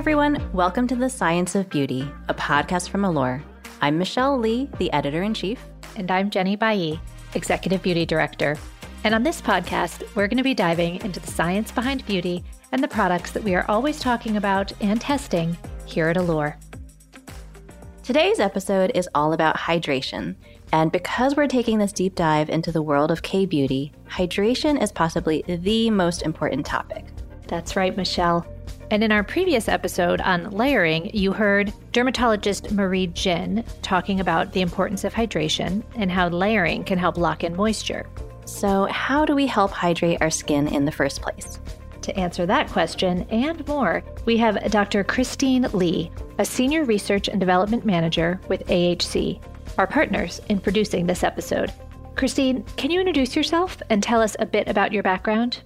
everyone. Welcome to The Science of Beauty, a podcast from Allure. I'm Michelle Lee, the editor in chief. And I'm Jenny Bailly, executive beauty director. And on this podcast, we're going to be diving into the science behind beauty and the products that we are always talking about and testing here at Allure. Today's episode is all about hydration. And because we're taking this deep dive into the world of K beauty, hydration is possibly the most important topic. That's right, Michelle. And in our previous episode on layering, you heard dermatologist Marie Jin talking about the importance of hydration and how layering can help lock in moisture. So, how do we help hydrate our skin in the first place? To answer that question and more, we have Dr. Christine Lee, a senior research and development manager with AHC, our partners in producing this episode. Christine, can you introduce yourself and tell us a bit about your background?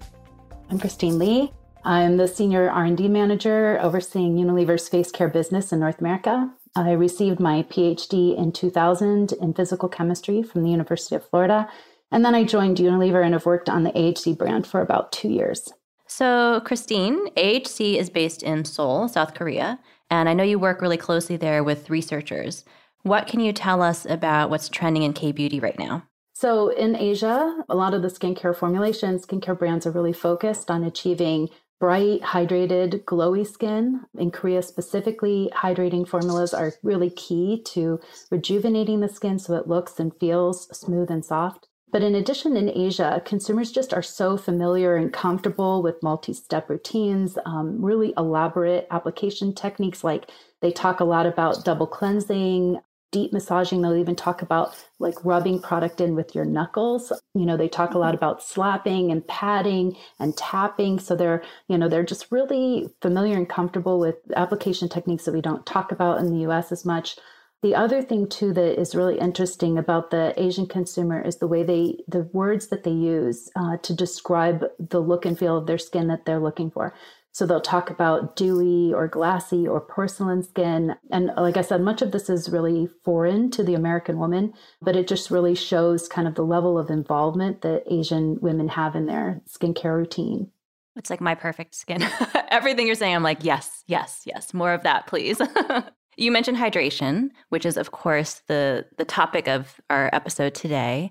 I'm Christine Lee. I'm the senior R&D manager overseeing Unilever's face care business in North America. I received my PhD in 2000 in physical chemistry from the University of Florida, and then I joined Unilever and have worked on the AHC brand for about 2 years. So, Christine, AHC is based in Seoul, South Korea, and I know you work really closely there with researchers. What can you tell us about what's trending in K beauty right now? So, in Asia, a lot of the skincare formulations, skincare brands are really focused on achieving bright, hydrated, glowy skin. In Korea specifically, hydrating formulas are really key to rejuvenating the skin so it looks and feels smooth and soft. But in addition, in Asia, consumers just are so familiar and comfortable with multi step routines, um, really elaborate application techniques like they talk a lot about double cleansing, deep massaging. They'll even talk about like rubbing product in with your knuckles. You know, they talk a lot mm-hmm. about slapping and patting and tapping. So they're, you know, they're just really familiar and comfortable with application techniques that we don't talk about in the US as much. The other thing too that is really interesting about the Asian consumer is the way they, the words that they use uh, to describe the look and feel of their skin that they're looking for. So they'll talk about dewy or glassy or porcelain skin. And like I said, much of this is really foreign to the American woman, but it just really shows kind of the level of involvement that Asian women have in their skincare routine. It's like my perfect skin. Everything you're saying, I'm like, yes, yes, yes, more of that, please. you mentioned hydration, which is, of course, the, the topic of our episode today.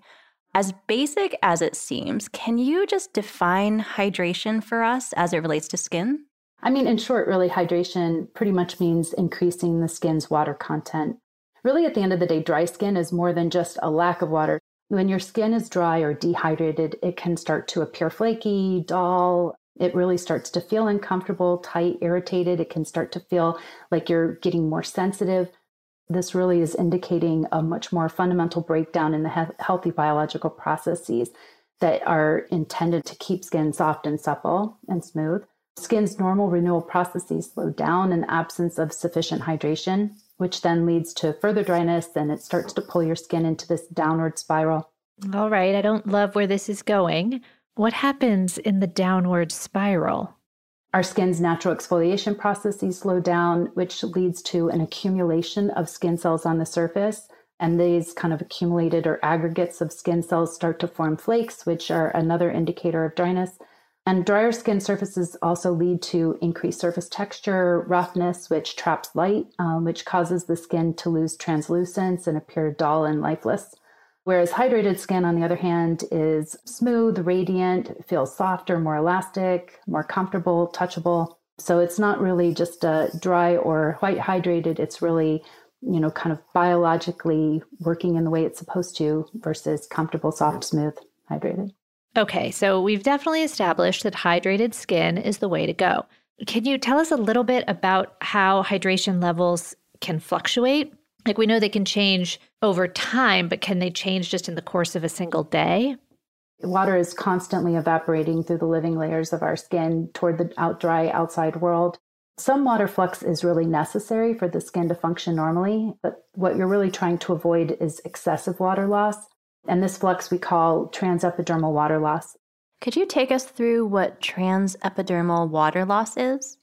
As basic as it seems, can you just define hydration for us as it relates to skin? I mean, in short, really, hydration pretty much means increasing the skin's water content. Really, at the end of the day, dry skin is more than just a lack of water. When your skin is dry or dehydrated, it can start to appear flaky, dull. It really starts to feel uncomfortable, tight, irritated. It can start to feel like you're getting more sensitive. This really is indicating a much more fundamental breakdown in the he- healthy biological processes that are intended to keep skin soft and supple and smooth. Skin's normal renewal processes slow down in absence of sufficient hydration, which then leads to further dryness and it starts to pull your skin into this downward spiral. All right, I don't love where this is going. What happens in the downward spiral? Our skin's natural exfoliation processes slow down, which leads to an accumulation of skin cells on the surface. And these kind of accumulated or aggregates of skin cells start to form flakes, which are another indicator of dryness. And drier skin surfaces also lead to increased surface texture, roughness, which traps light, um, which causes the skin to lose translucence and appear dull and lifeless. Whereas hydrated skin, on the other hand, is smooth, radiant, feels softer, more elastic, more comfortable, touchable. So it's not really just a dry or white hydrated, it's really, you know, kind of biologically working in the way it's supposed to versus comfortable, soft, smooth, hydrated. Okay, so we've definitely established that hydrated skin is the way to go. Can you tell us a little bit about how hydration levels can fluctuate like we know they can change over time, but can they change just in the course of a single day? Water is constantly evaporating through the living layers of our skin toward the out dry outside world. Some water flux is really necessary for the skin to function normally, but what you're really trying to avoid is excessive water loss. And this flux we call transepidermal water loss. Could you take us through what transepidermal water loss is?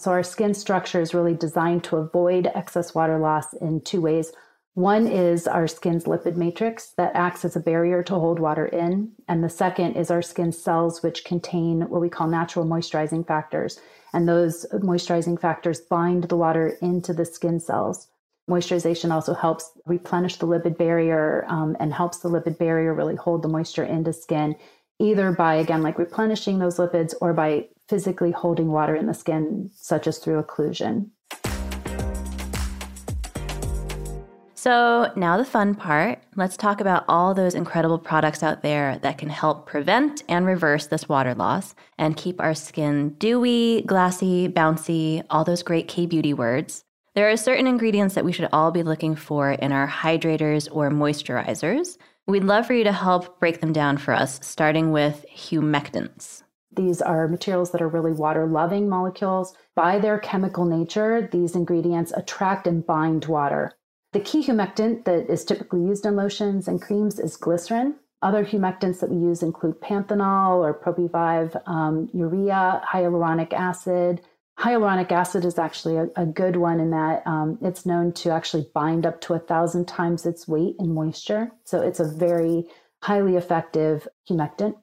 So, our skin structure is really designed to avoid excess water loss in two ways. One is our skin's lipid matrix that acts as a barrier to hold water in. And the second is our skin cells, which contain what we call natural moisturizing factors. And those moisturizing factors bind the water into the skin cells. Moisturization also helps replenish the lipid barrier um, and helps the lipid barrier really hold the moisture into skin, either by, again, like replenishing those lipids or by physically holding water in the skin, such as through occlusion. So, now the fun part. Let's talk about all those incredible products out there that can help prevent and reverse this water loss and keep our skin dewy, glassy, bouncy, all those great K beauty words. There are certain ingredients that we should all be looking for in our hydrators or moisturizers. We'd love for you to help break them down for us, starting with humectants. These are materials that are really water loving molecules. By their chemical nature, these ingredients attract and bind water. The key humectant that is typically used in lotions and creams is glycerin. Other humectants that we use include panthenol or Propivive, um, urea, hyaluronic acid. Hyaluronic acid is actually a, a good one in that um, it's known to actually bind up to a thousand times its weight in moisture. So it's a very highly effective humectant.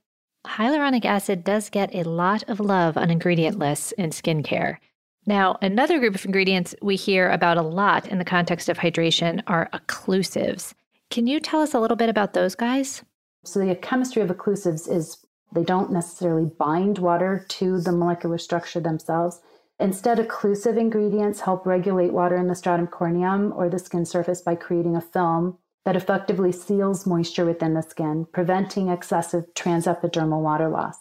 Hyaluronic acid does get a lot of love on ingredient lists in skincare. Now, another group of ingredients we hear about a lot in the context of hydration are occlusives. Can you tell us a little bit about those guys? So, the chemistry of occlusives is they don't necessarily bind water to the molecular structure themselves. Instead, occlusive ingredients help regulate water in the stratum corneum or the skin surface by creating a film that effectively seals moisture within the skin, preventing excessive transepidermal water loss.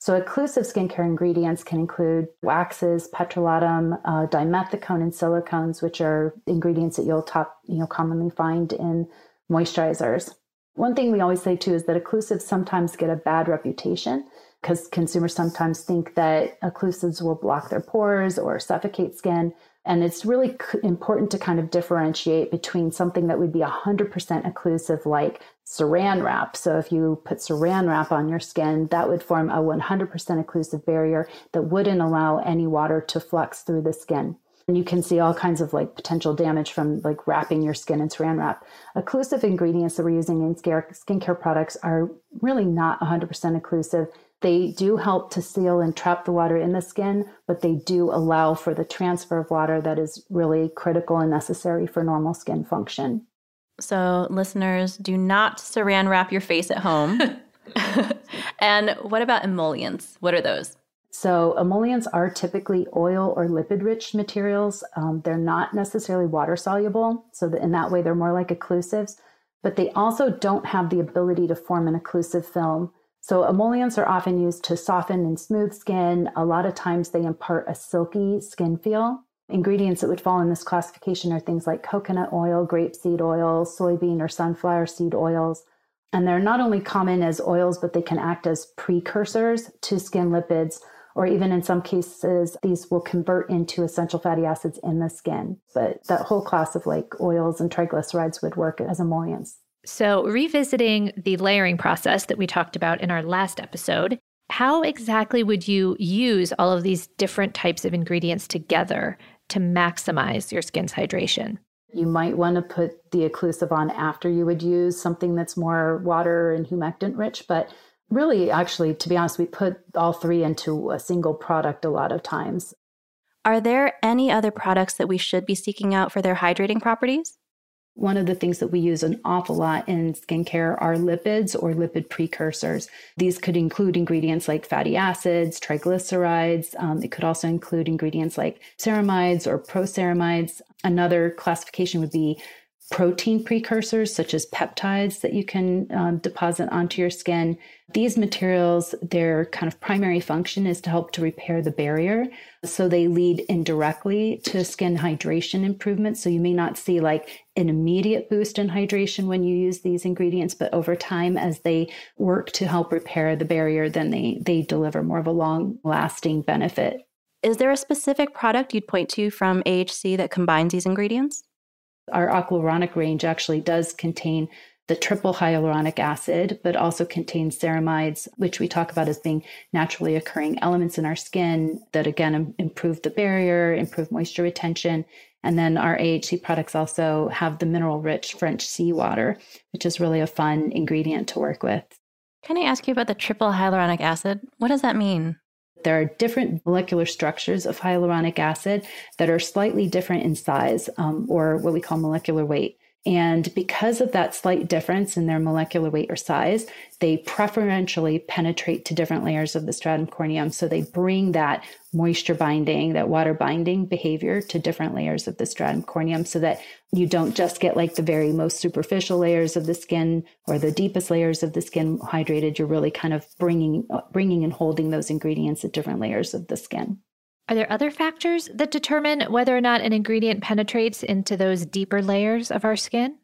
So, occlusive skincare ingredients can include waxes, petrolatum, uh, dimethicone, and silicones, which are ingredients that you'll top, you commonly find in moisturizers. One thing we always say too is that occlusives sometimes get a bad reputation because consumers sometimes think that occlusives will block their pores or suffocate skin. And it's really important to kind of differentiate between something that would be 100% occlusive, like saran wrap. So if you put saran wrap on your skin, that would form a 100% occlusive barrier that wouldn't allow any water to flux through the skin. And you can see all kinds of like potential damage from like wrapping your skin in saran wrap. Occlusive ingredients that we're using in skincare products are really not 100% occlusive. They do help to seal and trap the water in the skin, but they do allow for the transfer of water that is really critical and necessary for normal skin function. So, listeners, do not saran wrap your face at home. and what about emollients? What are those? So, emollients are typically oil or lipid rich materials. Um, they're not necessarily water soluble. So, that in that way, they're more like occlusives, but they also don't have the ability to form an occlusive film. So emollients are often used to soften and smooth skin. A lot of times they impart a silky skin feel. Ingredients that would fall in this classification are things like coconut oil, grapeseed oil, soybean or sunflower seed oils. And they're not only common as oils, but they can act as precursors to skin lipids, or even in some cases, these will convert into essential fatty acids in the skin. But that whole class of like oils and triglycerides would work as emollients. So, revisiting the layering process that we talked about in our last episode, how exactly would you use all of these different types of ingredients together to maximize your skin's hydration? You might want to put the occlusive on after you would use something that's more water and humectant rich, but really, actually, to be honest, we put all three into a single product a lot of times. Are there any other products that we should be seeking out for their hydrating properties? One of the things that we use an awful lot in skincare are lipids or lipid precursors. These could include ingredients like fatty acids, triglycerides. Um, it could also include ingredients like ceramides or proceramides. Another classification would be protein precursors such as peptides that you can um, deposit onto your skin. These materials, their kind of primary function is to help to repair the barrier. So they lead indirectly to skin hydration improvement. So you may not see like an immediate boost in hydration when you use these ingredients, but over time, as they work to help repair the barrier, then they, they deliver more of a long lasting benefit. Is there a specific product you'd point to from AHC that combines these ingredients? Our aqualuronic range actually does contain the triple hyaluronic acid, but also contains ceramides, which we talk about as being naturally occurring elements in our skin that again improve the barrier, improve moisture retention. And then our AHC products also have the mineral rich French seawater, which is really a fun ingredient to work with. Can I ask you about the triple hyaluronic acid? What does that mean? There are different molecular structures of hyaluronic acid that are slightly different in size um, or what we call molecular weight. And because of that slight difference in their molecular weight or size, they preferentially penetrate to different layers of the stratum corneum. So they bring that moisture binding, that water binding behavior to different layers of the stratum corneum so that you don't just get like the very most superficial layers of the skin or the deepest layers of the skin hydrated. You're really kind of bringing, bringing and holding those ingredients at different layers of the skin. Are there other factors that determine whether or not an ingredient penetrates into those deeper layers of our skin?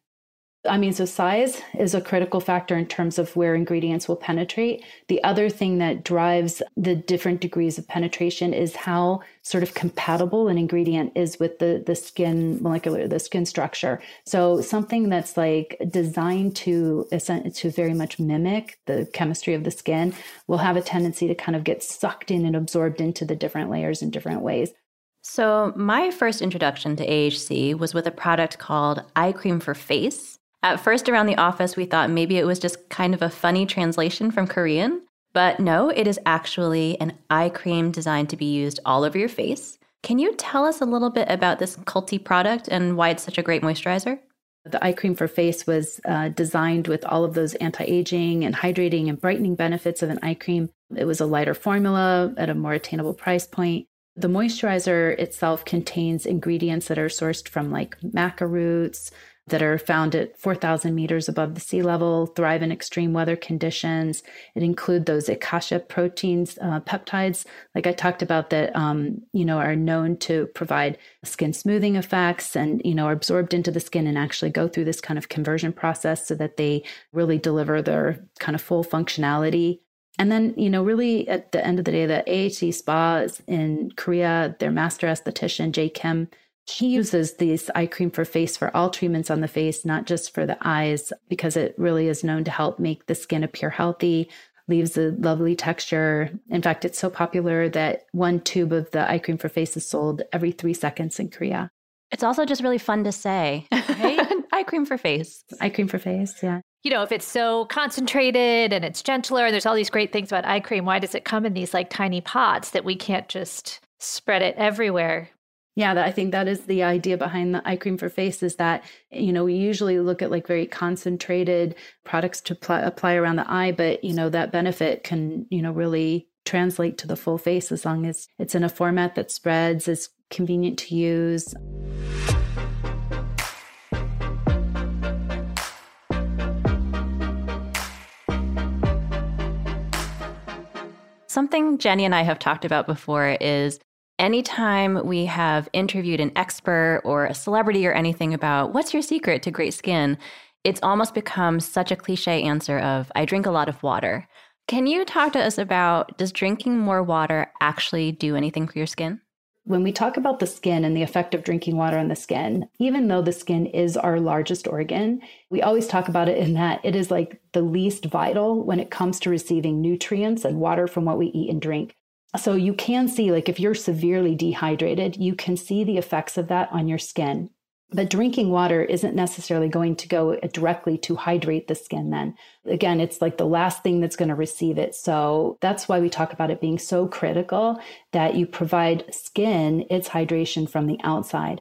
I mean, so size is a critical factor in terms of where ingredients will penetrate. The other thing that drives the different degrees of penetration is how sort of compatible an ingredient is with the, the skin molecular, the skin structure. So something that's like designed to, to very much mimic the chemistry of the skin will have a tendency to kind of get sucked in and absorbed into the different layers in different ways. So, my first introduction to AHC was with a product called Eye Cream for Face. At first, around the office, we thought maybe it was just kind of a funny translation from Korean. But no, it is actually an eye cream designed to be used all over your face. Can you tell us a little bit about this culty product and why it's such a great moisturizer? The eye cream for face was uh, designed with all of those anti aging and hydrating and brightening benefits of an eye cream. It was a lighter formula at a more attainable price point. The moisturizer itself contains ingredients that are sourced from like maca roots, that are found at 4,000 meters above the sea level, thrive in extreme weather conditions. It include those acacia proteins, uh, peptides, like I talked about, that um, you know are known to provide skin smoothing effects, and you know are absorbed into the skin and actually go through this kind of conversion process so that they really deliver their kind of full functionality. And then, you know, really at the end of the day, the AHC spa in Korea, their master esthetician, Jay Kim, he uses this eye cream for face for all treatments on the face, not just for the eyes, because it really is known to help make the skin appear healthy, leaves a lovely texture. In fact, it's so popular that one tube of the eye cream for face is sold every three seconds in Korea. It's also just really fun to say. Right? eye cream for face. Eye cream for face, yeah. You know, if it's so concentrated and it's gentler and there's all these great things about eye cream, why does it come in these like tiny pots that we can't just spread it everywhere? Yeah, I think that is the idea behind the eye cream for face is that, you know, we usually look at like very concentrated products to pl- apply around the eye, but, you know, that benefit can, you know, really translate to the full face as long as it's in a format that spreads, is convenient to use. Something Jenny and I have talked about before is anytime we have interviewed an expert or a celebrity or anything about what's your secret to great skin, it's almost become such a cliche answer of I drink a lot of water. Can you talk to us about does drinking more water actually do anything for your skin? When we talk about the skin and the effect of drinking water on the skin, even though the skin is our largest organ, we always talk about it in that it is like the least vital when it comes to receiving nutrients and water from what we eat and drink. So you can see, like, if you're severely dehydrated, you can see the effects of that on your skin. But drinking water isn't necessarily going to go uh, directly to hydrate the skin, then. Again, it's like the last thing that's going to receive it. So that's why we talk about it being so critical that you provide skin its hydration from the outside.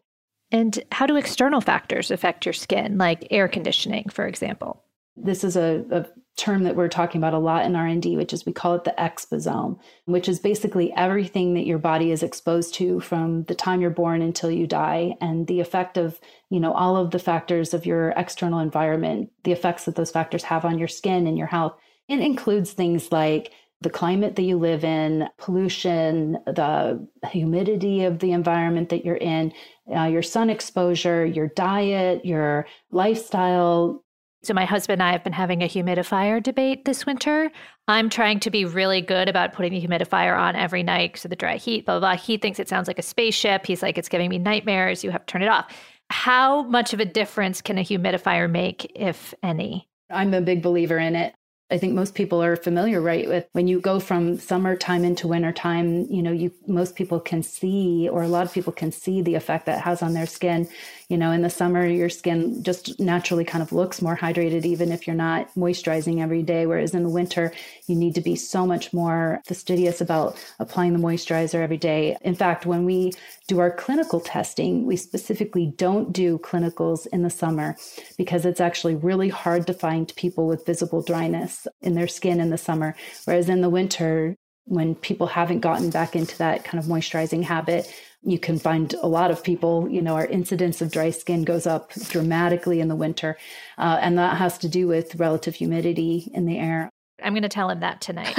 And how do external factors affect your skin, like air conditioning, for example? This is a, a term that we're talking about a lot in R&D, which is we call it the exposome, which is basically everything that your body is exposed to from the time you're born until you die and the effect of, you know, all of the factors of your external environment, the effects that those factors have on your skin and your health. It includes things like the climate that you live in, pollution, the humidity of the environment that you're in, uh, your sun exposure, your diet, your lifestyle, so, my husband and I have been having a humidifier debate this winter. I'm trying to be really good about putting the humidifier on every night because the dry heat, blah, blah, blah. He thinks it sounds like a spaceship. He's like, it's giving me nightmares. You have to turn it off. How much of a difference can a humidifier make, if any? I'm a big believer in it. I think most people are familiar, right, with when you go from summertime into wintertime, you know, you most people can see, or a lot of people can see the effect that has on their skin. You know, in the summer, your skin just naturally kind of looks more hydrated, even if you're not moisturizing every day. Whereas in the winter, you need to be so much more fastidious about applying the moisturizer every day. In fact, when we do our clinical testing, we specifically don't do clinicals in the summer because it's actually really hard to find people with visible dryness in their skin in the summer. Whereas in the winter, when people haven't gotten back into that kind of moisturizing habit, you can find a lot of people, you know, our incidence of dry skin goes up dramatically in the winter. Uh, and that has to do with relative humidity in the air. I'm going to tell him that tonight.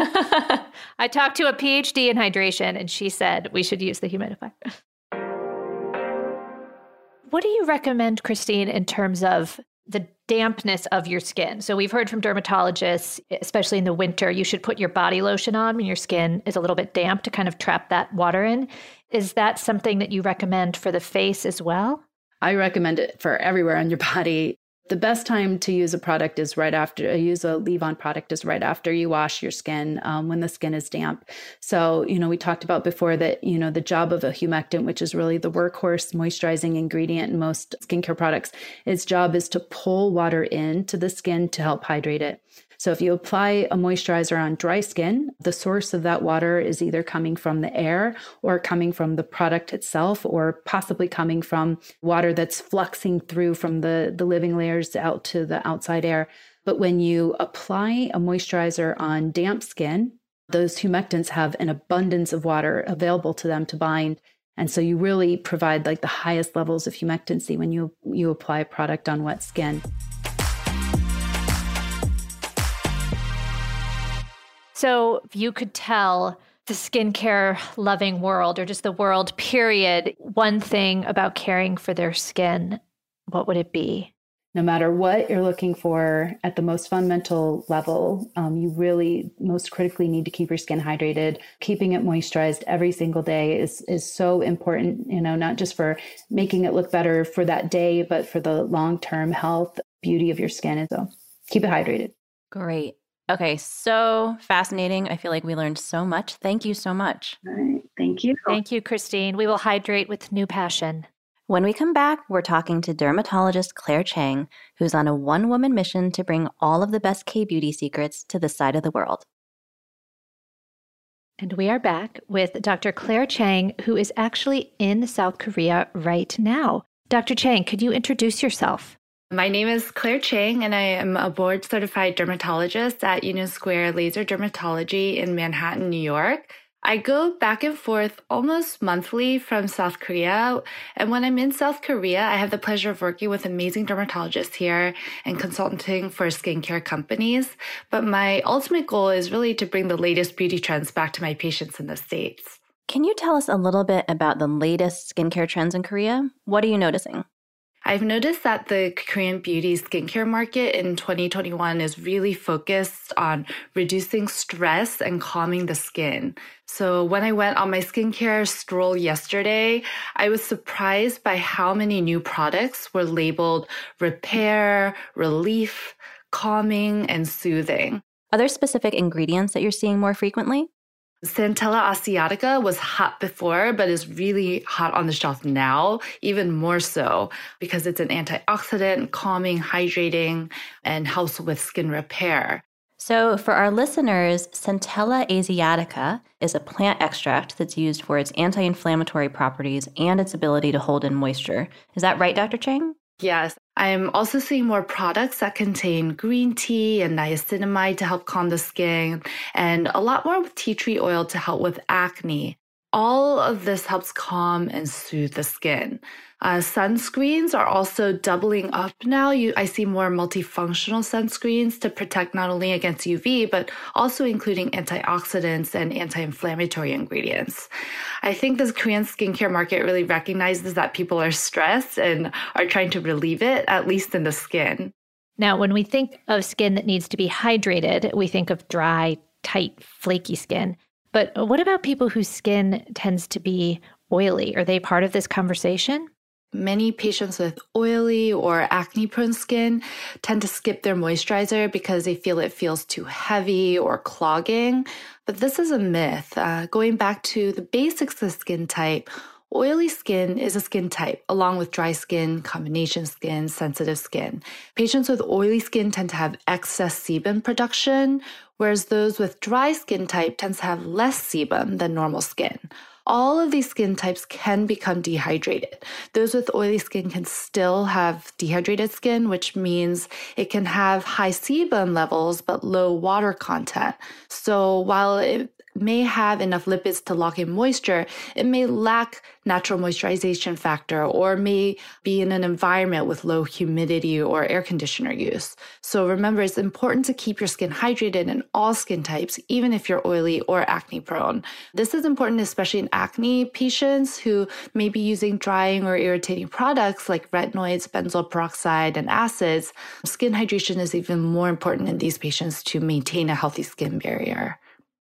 I talked to a PhD in hydration and she said we should use the humidifier. What do you recommend, Christine, in terms of the dampness of your skin? So, we've heard from dermatologists, especially in the winter, you should put your body lotion on when your skin is a little bit damp to kind of trap that water in. Is that something that you recommend for the face as well? I recommend it for everywhere on your body. The best time to use a product is right after uh, use a leave-on product is right after you wash your skin um, when the skin is damp. So you know we talked about before that you know the job of a humectant, which is really the workhorse moisturizing ingredient in most skincare products, its job is to pull water into the skin to help hydrate it. So if you apply a moisturizer on dry skin, the source of that water is either coming from the air or coming from the product itself or possibly coming from water that's fluxing through from the, the living layers out to the outside air. But when you apply a moisturizer on damp skin, those humectants have an abundance of water available to them to bind. And so you really provide like the highest levels of humectancy when you you apply a product on wet skin. So, if you could tell the skincare loving world or just the world, period, one thing about caring for their skin, what would it be? No matter what you're looking for at the most fundamental level, um, you really most critically need to keep your skin hydrated. Keeping it moisturized every single day is is so important. You know, not just for making it look better for that day, but for the long term health, beauty of your skin. And So keep it hydrated. Great. Okay, so fascinating. I feel like we learned so much. Thank you so much. All right. Thank you. Thank you, Christine. We will hydrate with new passion. When we come back, we're talking to dermatologist Claire Chang, who's on a one woman mission to bring all of the best K beauty secrets to this side of the world. And we are back with Dr. Claire Chang, who is actually in South Korea right now. Dr. Chang, could you introduce yourself? My name is Claire Chang, and I am a board certified dermatologist at Union Square Laser Dermatology in Manhattan, New York. I go back and forth almost monthly from South Korea. And when I'm in South Korea, I have the pleasure of working with amazing dermatologists here and consulting for skincare companies. But my ultimate goal is really to bring the latest beauty trends back to my patients in the States. Can you tell us a little bit about the latest skincare trends in Korea? What are you noticing? I've noticed that the Korean beauty skincare market in 2021 is really focused on reducing stress and calming the skin. So when I went on my skincare stroll yesterday, I was surprised by how many new products were labeled repair, relief, calming, and soothing. Are there specific ingredients that you're seeing more frequently? Centella asiatica was hot before, but is really hot on the shelf now, even more so because it's an antioxidant, calming, hydrating, and helps with skin repair. So, for our listeners, Centella asiatica is a plant extract that's used for its anti inflammatory properties and its ability to hold in moisture. Is that right, Dr. Chang? Yes, I'm also seeing more products that contain green tea and niacinamide to help calm the skin, and a lot more with tea tree oil to help with acne. All of this helps calm and soothe the skin. Uh, sunscreens are also doubling up now. You, I see more multifunctional sunscreens to protect not only against UV, but also including antioxidants and anti inflammatory ingredients. I think this Korean skincare market really recognizes that people are stressed and are trying to relieve it, at least in the skin. Now, when we think of skin that needs to be hydrated, we think of dry, tight, flaky skin. But what about people whose skin tends to be oily? Are they part of this conversation? Many patients with oily or acne prone skin tend to skip their moisturizer because they feel it feels too heavy or clogging. But this is a myth. Uh, going back to the basics of skin type, Oily skin is a skin type, along with dry skin, combination skin, sensitive skin. Patients with oily skin tend to have excess sebum production, whereas those with dry skin type tends to have less sebum than normal skin. All of these skin types can become dehydrated. Those with oily skin can still have dehydrated skin, which means it can have high sebum levels but low water content. So while it may have enough lipids to lock in moisture, it may lack natural moisturization factor or may be in an environment with low humidity or air conditioner use. So remember, it's important to keep your skin hydrated in all skin types, even if you're oily or acne prone. This is important, especially in acne patients who may be using drying or irritating products like retinoids, benzoyl peroxide, and acids. Skin hydration is even more important in these patients to maintain a healthy skin barrier.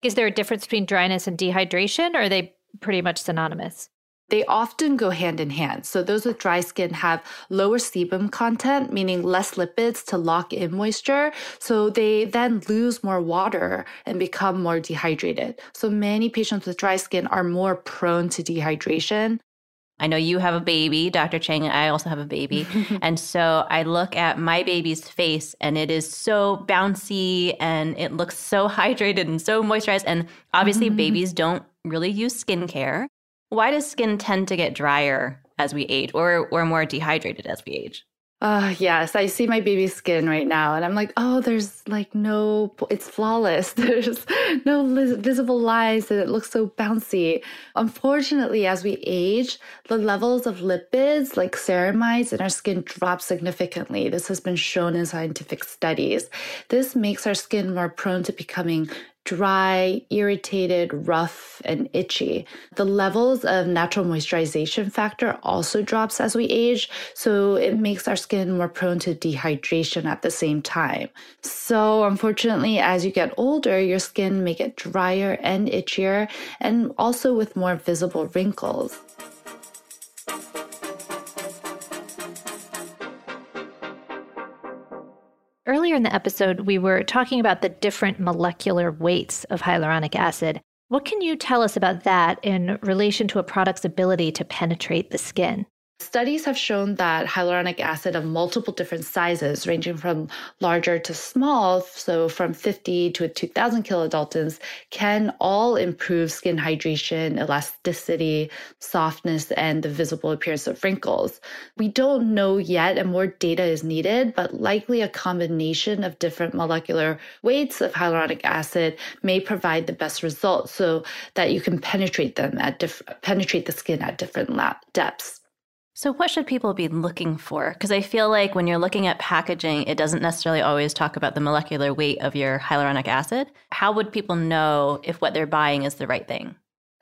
Is there a difference between dryness and dehydration, or are they pretty much synonymous? They often go hand in hand. So those with dry skin have lower sebum content, meaning less lipids to lock in moisture. So they then lose more water and become more dehydrated. So many patients with dry skin are more prone to dehydration. I know you have a baby, Dr. Chang. I also have a baby. and so I look at my baby's face and it is so bouncy and it looks so hydrated and so moisturized. And obviously, mm-hmm. babies don't really use skincare. Why does skin tend to get drier as we age or, or more dehydrated as we age? Uh, yes, I see my baby skin right now, and I'm like, oh, there's like no, it's flawless. There's no visible lines, and it looks so bouncy. Unfortunately, as we age, the levels of lipids like ceramides in our skin drop significantly. This has been shown in scientific studies. This makes our skin more prone to becoming dry, irritated, rough, and itchy. The levels of natural moisturization factor also drops as we age, so it makes our skin more prone to dehydration at the same time. So, unfortunately, as you get older, your skin may get drier and itchier, and also with more visible wrinkles. Earlier in the episode, we were talking about the different molecular weights of hyaluronic acid. What can you tell us about that in relation to a product's ability to penetrate the skin? Studies have shown that hyaluronic acid of multiple different sizes, ranging from larger to small, so from 50 to 2000 kilodaltons, can all improve skin hydration, elasticity, softness, and the visible appearance of wrinkles. We don't know yet, and more data is needed, but likely a combination of different molecular weights of hyaluronic acid may provide the best results so that you can penetrate them at diff- penetrate the skin at different depths. So, what should people be looking for? Because I feel like when you're looking at packaging, it doesn't necessarily always talk about the molecular weight of your hyaluronic acid. How would people know if what they're buying is the right thing?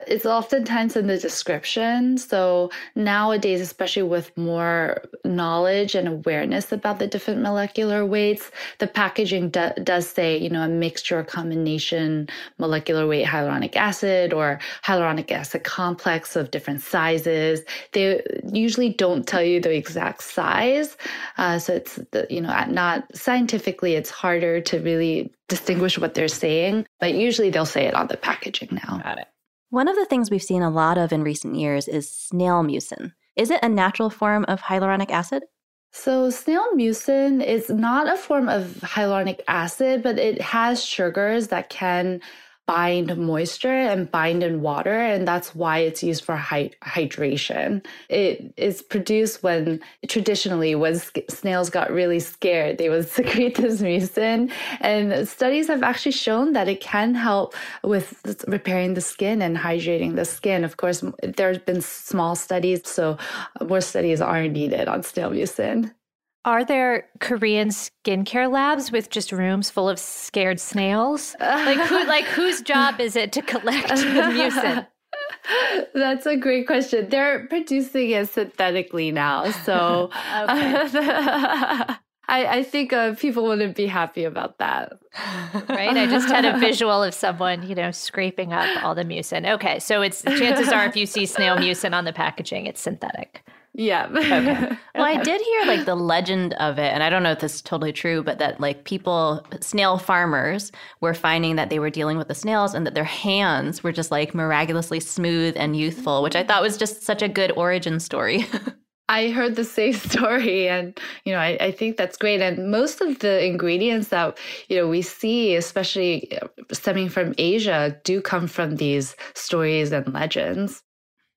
It's oftentimes in the description. So nowadays, especially with more knowledge and awareness about the different molecular weights, the packaging do- does say, you know, a mixture or combination molecular weight hyaluronic acid or hyaluronic acid complex of different sizes. They usually don't tell you the exact size. Uh, so it's, the, you know, not scientifically, it's harder to really distinguish what they're saying, but usually they'll say it on the packaging now. Got it. One of the things we've seen a lot of in recent years is snail mucin. Is it a natural form of hyaluronic acid? So, snail mucin is not a form of hyaluronic acid, but it has sugars that can bind moisture and bind in water, and that's why it's used for hy- hydration. It is produced when traditionally when snails got really scared, they would secrete this mucin, and studies have actually shown that it can help with repairing the skin and hydrating the skin. Of course, there's been small studies, so more studies are needed on snail mucin. Are there Korean skincare labs with just rooms full of scared snails? Like who like whose job is it to collect the mucin? That's a great question. They're producing it synthetically now. So I, I, think uh, people wouldn't be happy about that. right? I just had a visual of someone, you know, scraping up all the mucin. Okay, so it's chances are if you see snail mucin on the packaging, it's synthetic. Yeah. okay. Well, I did hear like the legend of it, and I don't know if this is totally true, but that like people, snail farmers, were finding that they were dealing with the snails and that their hands were just like miraculously smooth and youthful, which I thought was just such a good origin story. I heard the same story, and you know, I, I, think that's great. And most of the ingredients that you know we see, especially uh, stemming from Asia, do come from these stories and legends.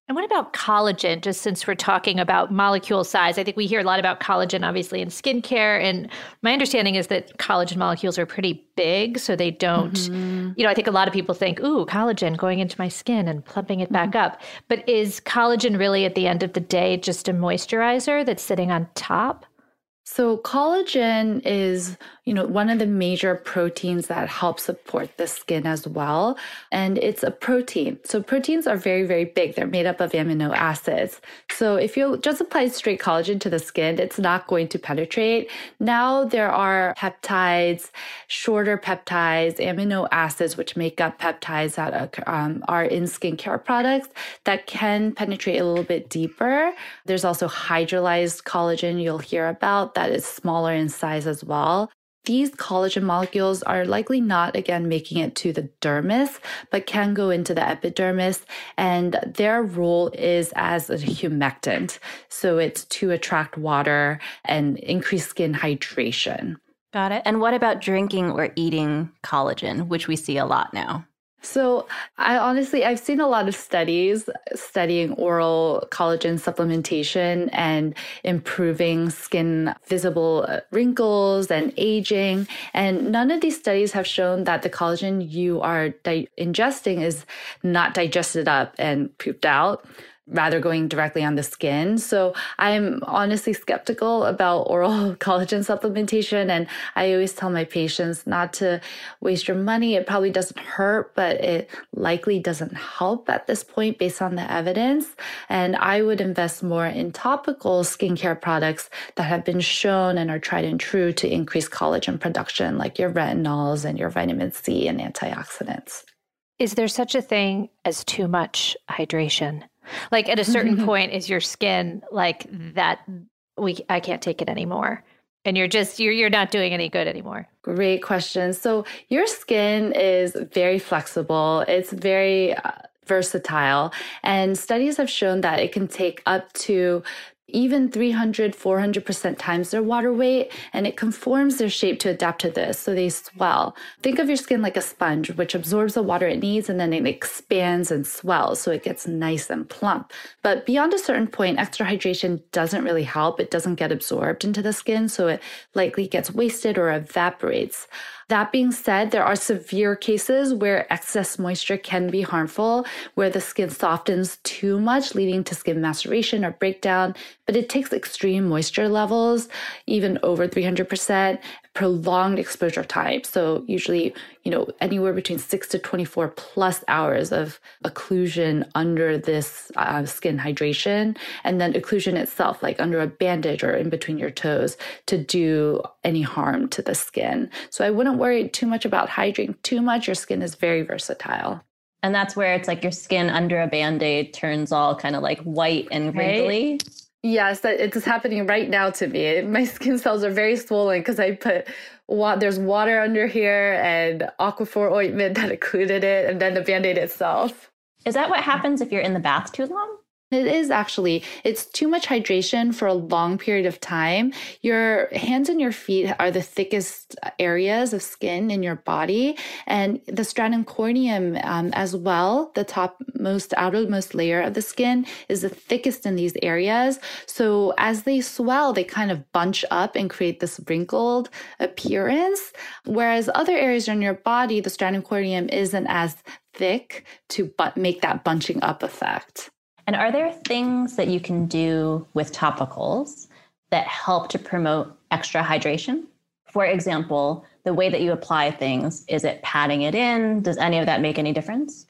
And what about collagen? Just since we're talking about molecule size, I think we hear a lot about collagen, obviously, in skincare. And my understanding is that collagen molecules are pretty big, so they don't, mm-hmm. you know, I think a lot of people think, ooh, collagen going into my skin and plumping it back mm-hmm. up. But is collagen really, at the end of the day, just a moisturizer that's sitting on top? So collagen is, you know, one of the major proteins that help support the skin as well, and it's a protein. So proteins are very very big. They're made up of amino acids. So if you just apply straight collagen to the skin, it's not going to penetrate. Now there are peptides, shorter peptides, amino acids which make up peptides that um, are in skincare products that can penetrate a little bit deeper. There's also hydrolyzed collagen you'll hear about that is smaller in size as well. These collagen molecules are likely not, again, making it to the dermis, but can go into the epidermis. And their role is as a humectant. So it's to attract water and increase skin hydration. Got it. And what about drinking or eating collagen, which we see a lot now? So, I honestly, I've seen a lot of studies studying oral collagen supplementation and improving skin visible uh, wrinkles and aging. And none of these studies have shown that the collagen you are di- ingesting is not digested up and pooped out rather going directly on the skin. So I'm honestly skeptical about oral collagen supplementation. And I always tell my patients not to waste your money. It probably doesn't hurt, but it likely doesn't help at this point based on the evidence. And I would invest more in topical skincare products that have been shown and are tried and true to increase collagen production, like your retinols and your vitamin C and antioxidants. Is there such a thing as too much hydration? Like at a certain point, is your skin like that? We I can't take it anymore, and you're just you're you're not doing any good anymore. Great question. So your skin is very flexible. It's very uh, versatile. And studies have shown that it can take up to even 300, 400% times their water weight, and it conforms their shape to adapt to this, so they swell. Think of your skin like a sponge, which absorbs the water it needs and then it expands and swells, so it gets nice and plump. But beyond a certain point, extra hydration doesn't really help. It doesn't get absorbed into the skin, so it likely gets wasted or evaporates. That being said, there are severe cases where excess moisture can be harmful, where the skin softens too much, leading to skin maceration or breakdown. But it takes extreme moisture levels, even over 300%, prolonged exposure time. So usually, you know, anywhere between six to 24 plus hours of occlusion under this uh, skin hydration, and then occlusion itself, like under a bandage or in between your toes, to do any harm to the skin. So I wouldn't worry too much about hydrating too much. Your skin is very versatile. And that's where it's like your skin under a band aid turns all kind of like white and wrinkly. Right? Yes, that it's happening right now to me. My skin cells are very swollen because I put what there's water under here and Aquaphor ointment that occluded it, and then the band-aid itself. Is that what happens if you're in the bath too long? It is actually. It's too much hydration for a long period of time. Your hands and your feet are the thickest areas of skin in your body, and the stratum corneum um, as well, the top most outermost layer of the skin, is the thickest in these areas. So as they swell, they kind of bunch up and create this wrinkled appearance. Whereas other areas in your body, the stratum corneum isn't as thick to but make that bunching up effect. And are there things that you can do with topicals that help to promote extra hydration? For example, the way that you apply things, is it patting it in? Does any of that make any difference?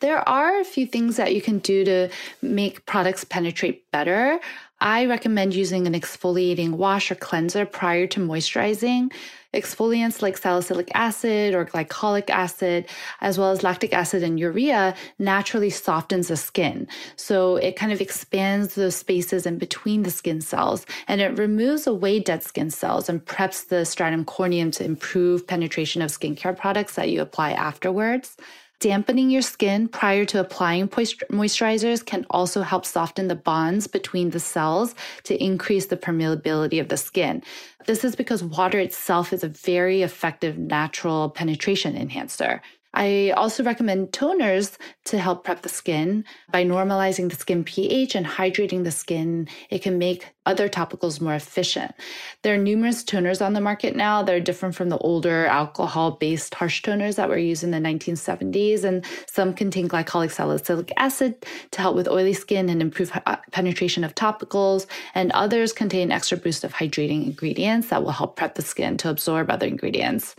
There are a few things that you can do to make products penetrate better. I recommend using an exfoliating wash or cleanser prior to moisturizing. Exfoliants like salicylic acid or glycolic acid, as well as lactic acid and urea, naturally softens the skin. So it kind of expands those spaces in between the skin cells and it removes away dead skin cells and preps the stratum corneum to improve penetration of skincare products that you apply afterwards. Dampening your skin prior to applying moisturizers can also help soften the bonds between the cells to increase the permeability of the skin. This is because water itself is a very effective natural penetration enhancer. I also recommend toners to help prep the skin. By normalizing the skin pH and hydrating the skin, it can make other topicals more efficient. There are numerous toners on the market now. They're different from the older alcohol based harsh toners that were used in the 1970s, and some contain glycolic salicylic acid to help with oily skin and improve uh, penetration of topicals, and others contain extra boost of hydrating ingredients that will help prep the skin to absorb other ingredients.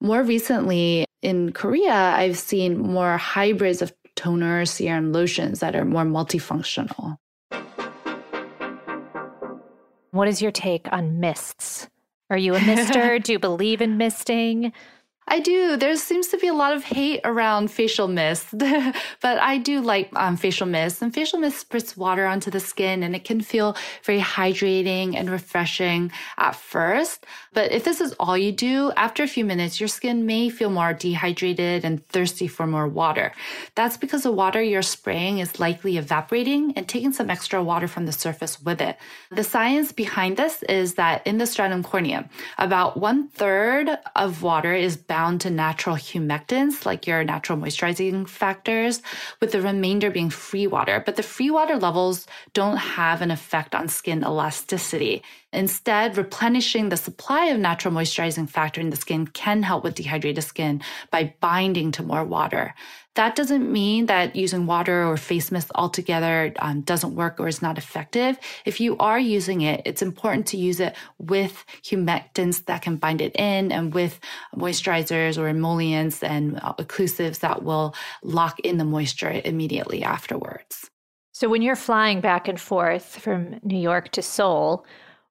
More recently, in Korea, I've seen more hybrids of toners, serum, lotions that are more multifunctional. What is your take on mists? Are you a mister? Do you believe in misting? I do. There seems to be a lot of hate around facial mist, but I do like um, facial mist. And facial mist spritz water onto the skin and it can feel very hydrating and refreshing at first. But if this is all you do, after a few minutes, your skin may feel more dehydrated and thirsty for more water. That's because the water you're spraying is likely evaporating and taking some extra water from the surface with it. The science behind this is that in the stratum corneum, about one third of water is bound to natural humectants, like your natural moisturizing factors, with the remainder being free water. But the free water levels don't have an effect on skin elasticity. Instead, replenishing the supply of natural moisturizing factor in the skin can help with dehydrated skin by binding to more water. That doesn't mean that using water or face mist altogether um, doesn't work or is not effective. If you are using it, it's important to use it with humectants that can bind it in and with moisturizers or emollients and occlusives that will lock in the moisture immediately afterwards. So when you're flying back and forth from New York to Seoul,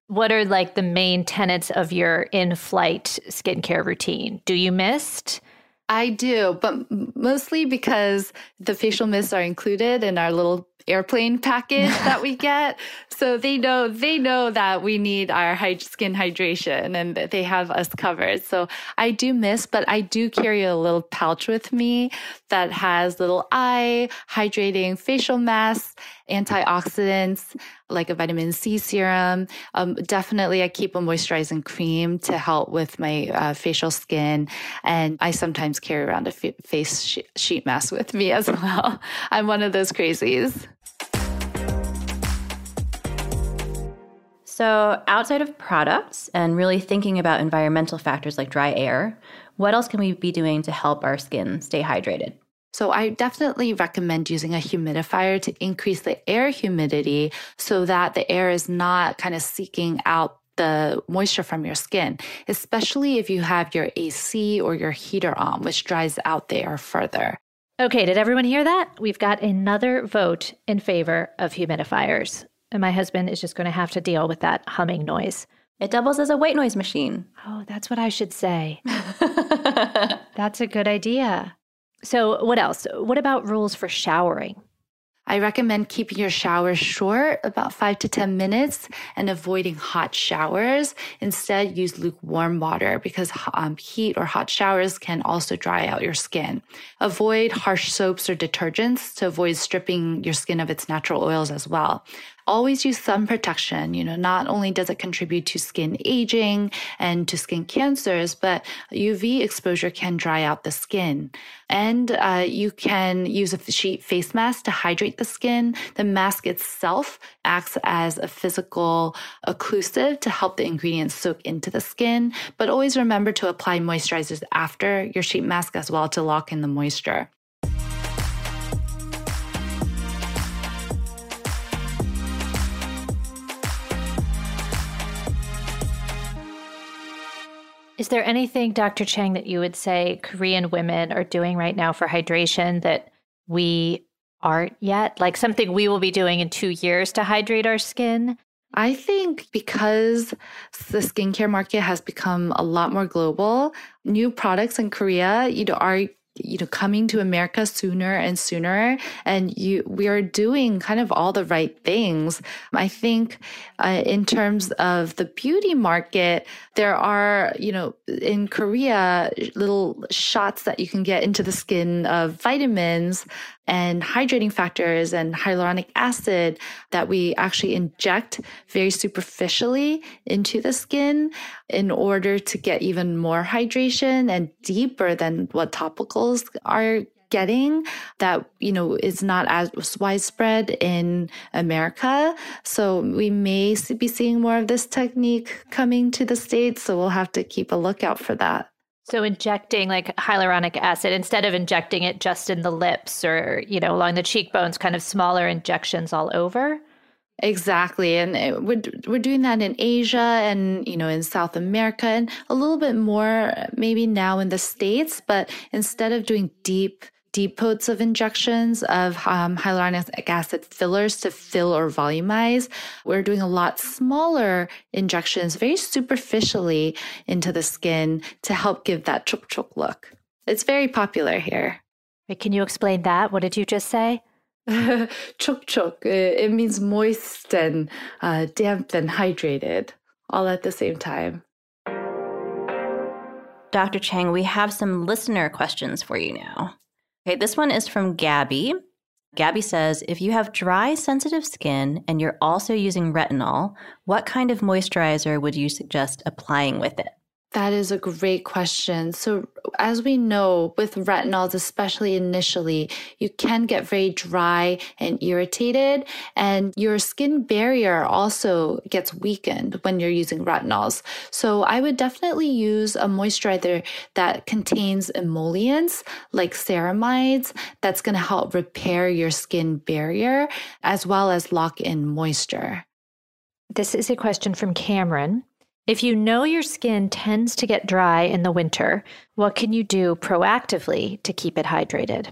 what are like the main tenets of your in-flight skincare routine? Do you mist? I do, but mostly because the facial mists are included in our little airplane package that we get. So they know they know that we need our skin hydration and that they have us covered. So I do miss, but I do carry a little pouch with me that has little eye hydrating facial masks, antioxidants like a vitamin C serum. Um, definitely, I keep a moisturizing cream to help with my uh, facial skin, and I sometimes carry around a f- face sheet mask with me as well. I'm one of those crazies. So, outside of products and really thinking about environmental factors like dry air, what else can we be doing to help our skin stay hydrated? So, I definitely recommend using a humidifier to increase the air humidity so that the air is not kind of seeking out the moisture from your skin, especially if you have your AC or your heater on, which dries out the air further. Okay, did everyone hear that? We've got another vote in favor of humidifiers. And my husband is just going to have to deal with that humming noise. It doubles as a white noise machine. Oh, that's what I should say. that's a good idea. So, what else? What about rules for showering? I recommend keeping your showers short, about five to 10 minutes, and avoiding hot showers. Instead, use lukewarm water because um, heat or hot showers can also dry out your skin. Avoid harsh soaps or detergents to avoid stripping your skin of its natural oils as well always use sun protection. You know, not only does it contribute to skin aging and to skin cancers, but UV exposure can dry out the skin. And uh, you can use a sheet face mask to hydrate the skin. The mask itself acts as a physical occlusive to help the ingredients soak into the skin. But always remember to apply moisturizers after your sheet mask as well to lock in the moisture. Is there anything, Dr. Chang, that you would say Korean women are doing right now for hydration that we aren't yet? Like something we will be doing in two years to hydrate our skin? I think because the skincare market has become a lot more global, new products in Korea, you know, are you know coming to america sooner and sooner and you we are doing kind of all the right things. I think uh, in terms of the beauty market there are you know in korea little shots that you can get into the skin of vitamins and hydrating factors and hyaluronic acid that we actually inject very superficially into the skin in order to get even more hydration and deeper than what topicals are getting that you know is not as widespread in America. So we may be seeing more of this technique coming to the states. So we'll have to keep a lookout for that. So injecting like hyaluronic acid instead of injecting it just in the lips or, you know, along the cheekbones, kind of smaller injections all over? Exactly. And it, we're, we're doing that in Asia and, you know, in South America and a little bit more maybe now in the States. But instead of doing deep depots of injections of um, hyaluronic acid fillers to fill or volumize. We're doing a lot smaller injections very superficially into the skin to help give that chuk chuk look. It's very popular here. Wait, can you explain that? What did you just say? chuk chuk. It means moist and uh, damp and hydrated all at the same time. Dr. Chang, we have some listener questions for you now. Okay, this one is from Gabby. Gabby mm-hmm. says If you have dry, sensitive skin and you're also using retinol, what kind of moisturizer would you suggest applying with it? That is a great question. So, as we know with retinols, especially initially, you can get very dry and irritated, and your skin barrier also gets weakened when you're using retinols. So, I would definitely use a moisturizer that contains emollients like ceramides that's going to help repair your skin barrier as well as lock in moisture. This is a question from Cameron. If you know your skin tends to get dry in the winter, what can you do proactively to keep it hydrated?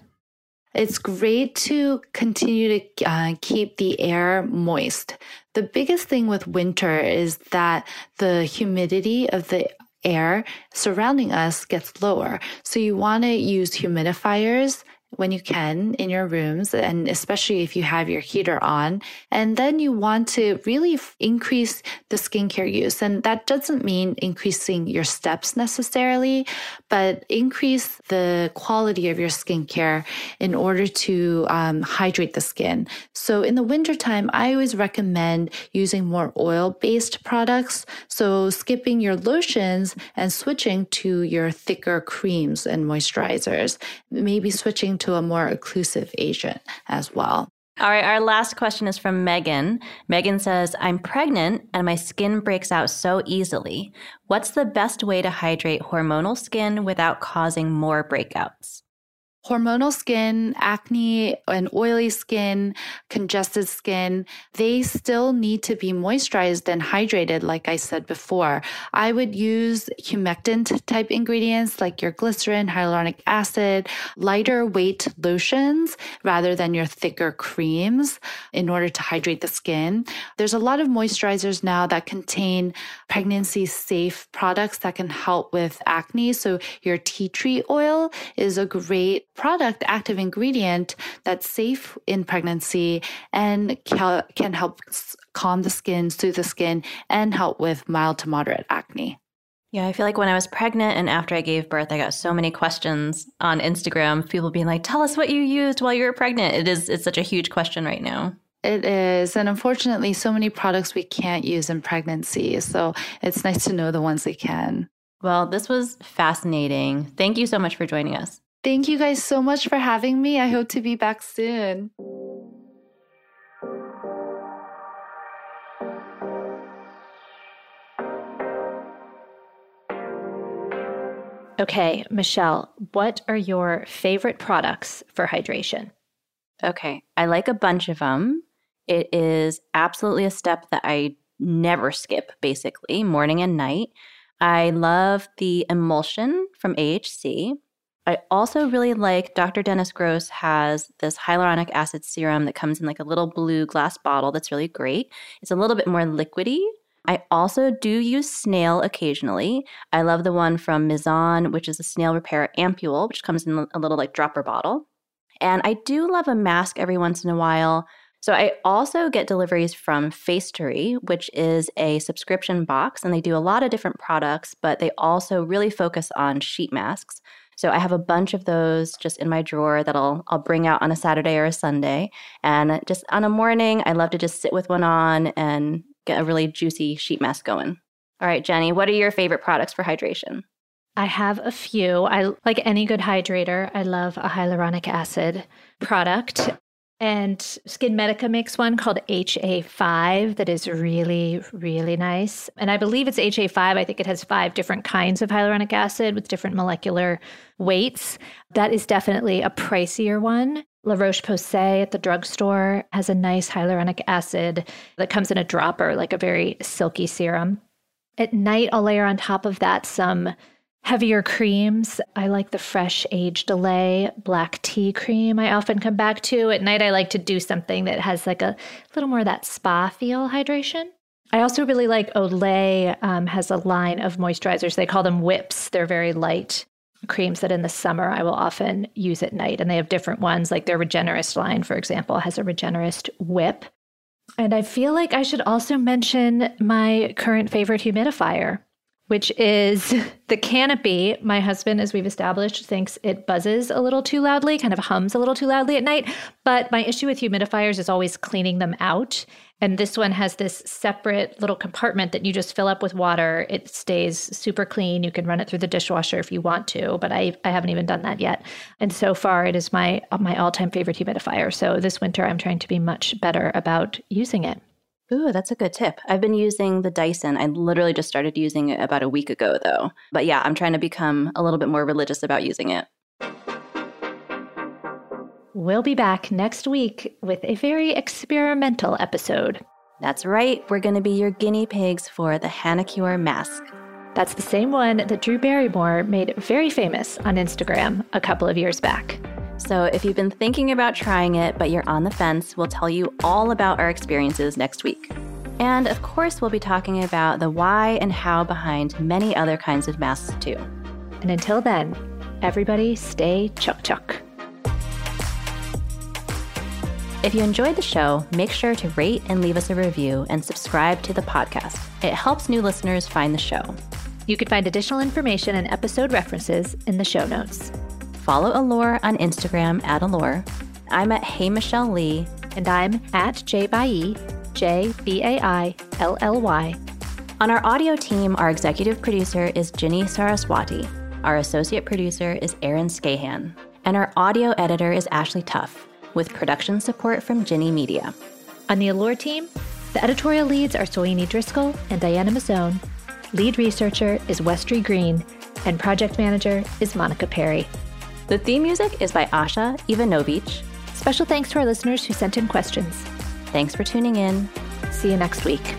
It's great to continue to uh, keep the air moist. The biggest thing with winter is that the humidity of the air surrounding us gets lower. So you want to use humidifiers when you can in your rooms, and especially if you have your heater on. And then you want to really increase the skincare use. And that doesn't mean increasing your steps necessarily, but increase the quality of your skincare in order to um, hydrate the skin. So in the wintertime, I always recommend using more oil based products. So skipping your lotions and switching to your thicker creams and moisturizers, maybe switching to a more occlusive agent as well. All right, our last question is from Megan. Megan says, I'm pregnant and my skin breaks out so easily. What's the best way to hydrate hormonal skin without causing more breakouts? Hormonal skin, acne and oily skin, congested skin, they still need to be moisturized and hydrated, like I said before. I would use humectant type ingredients like your glycerin, hyaluronic acid, lighter weight lotions rather than your thicker creams in order to hydrate the skin. There's a lot of moisturizers now that contain pregnancy safe products that can help with acne. So your tea tree oil is a great product, active ingredient that's safe in pregnancy and can help calm the skin, soothe the skin, and help with mild to moderate acne. Yeah, I feel like when I was pregnant and after I gave birth, I got so many questions on Instagram, people being like, "Tell us what you used while you were pregnant." It is it's such a huge question right now. It is. And unfortunately, so many products we can't use in pregnancy. So it's nice to know the ones we can. Well, this was fascinating. Thank you so much for joining us. Thank you guys so much for having me. I hope to be back soon. Okay, Michelle, what are your favorite products for hydration? Okay, I like a bunch of them. It is absolutely a step that I never skip, basically, morning and night. I love the emulsion from AHC. I also really like Dr. Dennis Gross has this hyaluronic acid serum that comes in like a little blue glass bottle that's really great. It's a little bit more liquidy. I also do use snail occasionally. I love the one from Mizon, which is a snail repair ampule, which comes in a little like dropper bottle. And I do love a mask every once in a while. So I also get deliveries from Facetory, which is a subscription box, and they do a lot of different products, but they also really focus on sheet masks. So I have a bunch of those just in my drawer that I'll I'll bring out on a Saturday or a Sunday. And just on a morning, I love to just sit with one on and get a really juicy sheet mask going. All right, Jenny, what are your favorite products for hydration? I have a few. I like any good hydrator. I love a hyaluronic acid product. And SkinMedica makes one called HA5 that is really, really nice. And I believe it's HA5. I think it has five different kinds of hyaluronic acid with different molecular weights. That is definitely a pricier one. La Roche Posay at the drugstore has a nice hyaluronic acid that comes in a dropper, like a very silky serum. At night, I'll layer on top of that some Heavier creams. I like the fresh age delay black tea cream. I often come back to. At night, I like to do something that has like a little more of that spa feel hydration. I also really like Olay um, has a line of moisturizers. They call them whips. They're very light creams that in the summer I will often use at night. And they have different ones, like their Regenerist line, for example, has a Regenerist whip. And I feel like I should also mention my current favorite humidifier which is the canopy. My husband, as we've established, thinks it buzzes a little too loudly, kind of hums a little too loudly at night. But my issue with humidifiers is always cleaning them out. And this one has this separate little compartment that you just fill up with water. It stays super clean. You can run it through the dishwasher if you want to, but I, I haven't even done that yet. And so far, it is my my all time favorite humidifier. So this winter, I'm trying to be much better about using it. Ooh, that's a good tip. I've been using the Dyson. I literally just started using it about a week ago, though. But yeah, I'm trying to become a little bit more religious about using it. We'll be back next week with a very experimental episode. That's right. We're going to be your guinea pigs for the Hanacure mask. That's the same one that Drew Barrymore made very famous on Instagram a couple of years back. So if you've been thinking about trying it, but you're on the fence, we'll tell you all about our experiences next week. And of course, we'll be talking about the why and how behind many other kinds of masks, too. And until then, everybody stay chuck chuck. If you enjoyed the show, make sure to rate and leave us a review and subscribe to the podcast. It helps new listeners find the show. You can find additional information and episode references in the show notes. Follow Allure on Instagram at Allure. I'm at Hey Michelle Lee. And I'm at J by E, J B A I L L Y. On our audio team, our executive producer is Ginny Saraswati. Our associate producer is Aaron Skahan. And our audio editor is Ashley Tuff, with production support from Ginny Media. On the Allure team, the editorial leads are Soini Driscoll and Diana Mazzone. Lead researcher is Westry Green, and project manager is Monica Perry. The theme music is by Asha Ivanovich. Special thanks to our listeners who sent in questions. Thanks for tuning in. See you next week.